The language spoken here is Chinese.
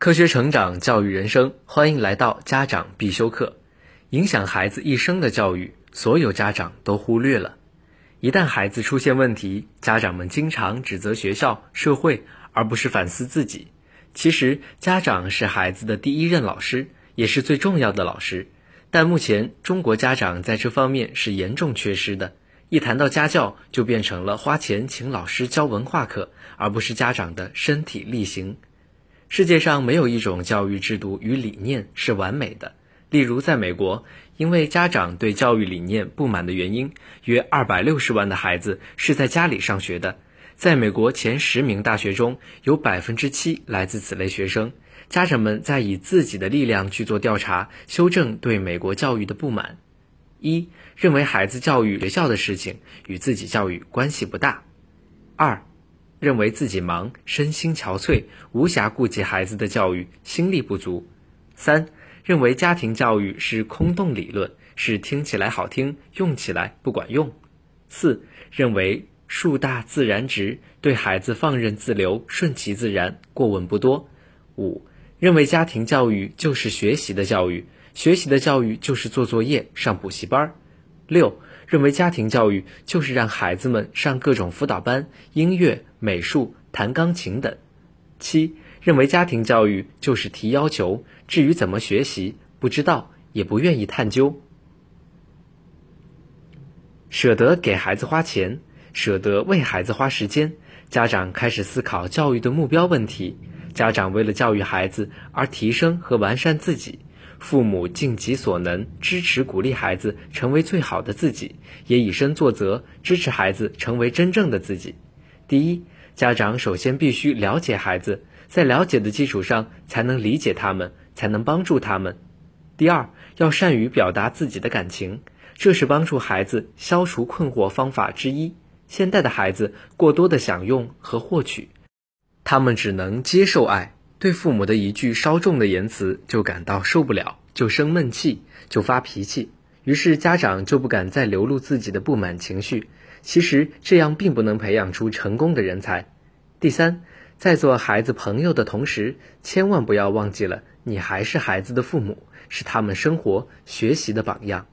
科学成长，教育人生，欢迎来到家长必修课。影响孩子一生的教育，所有家长都忽略了。一旦孩子出现问题，家长们经常指责学校、社会，而不是反思自己。其实，家长是孩子的第一任老师，也是最重要的老师。但目前，中国家长在这方面是严重缺失的。一谈到家教，就变成了花钱请老师教文化课，而不是家长的身体力行。世界上没有一种教育制度与理念是完美的。例如，在美国，因为家长对教育理念不满的原因，约二百六十万的孩子是在家里上学的。在美国前十名大学中，有百分之七来自此类学生。家长们在以自己的力量去做调查，修正对美国教育的不满：一、认为孩子教育学校的事情与自己教育关系不大；二、认为自己忙，身心憔悴，无暇顾及孩子的教育，心力不足。三，认为家庭教育是空洞理论，是听起来好听，用起来不管用。四，认为树大自然直，对孩子放任自流，顺其自然，过问不多。五，认为家庭教育就是学习的教育，学习的教育就是做作业、上补习班。六。认为家庭教育就是让孩子们上各种辅导班、音乐、美术、弹钢琴等。七，认为家庭教育就是提要求，至于怎么学习，不知道也不愿意探究。舍得给孩子花钱，舍得为孩子花时间，家长开始思考教育的目标问题。家长为了教育孩子而提升和完善自己。父母尽己所能，支持鼓励孩子成为最好的自己，也以身作则，支持孩子成为真正的自己。第一，家长首先必须了解孩子，在了解的基础上，才能理解他们，才能帮助他们。第二，要善于表达自己的感情，这是帮助孩子消除困惑方法之一。现代的孩子过多的享用和获取，他们只能接受爱。对父母的一句稍重的言辞就感到受不了，就生闷气，就发脾气，于是家长就不敢再流露自己的不满情绪。其实这样并不能培养出成功的人才。第三，在做孩子朋友的同时，千万不要忘记了，你还是孩子的父母，是他们生活学习的榜样。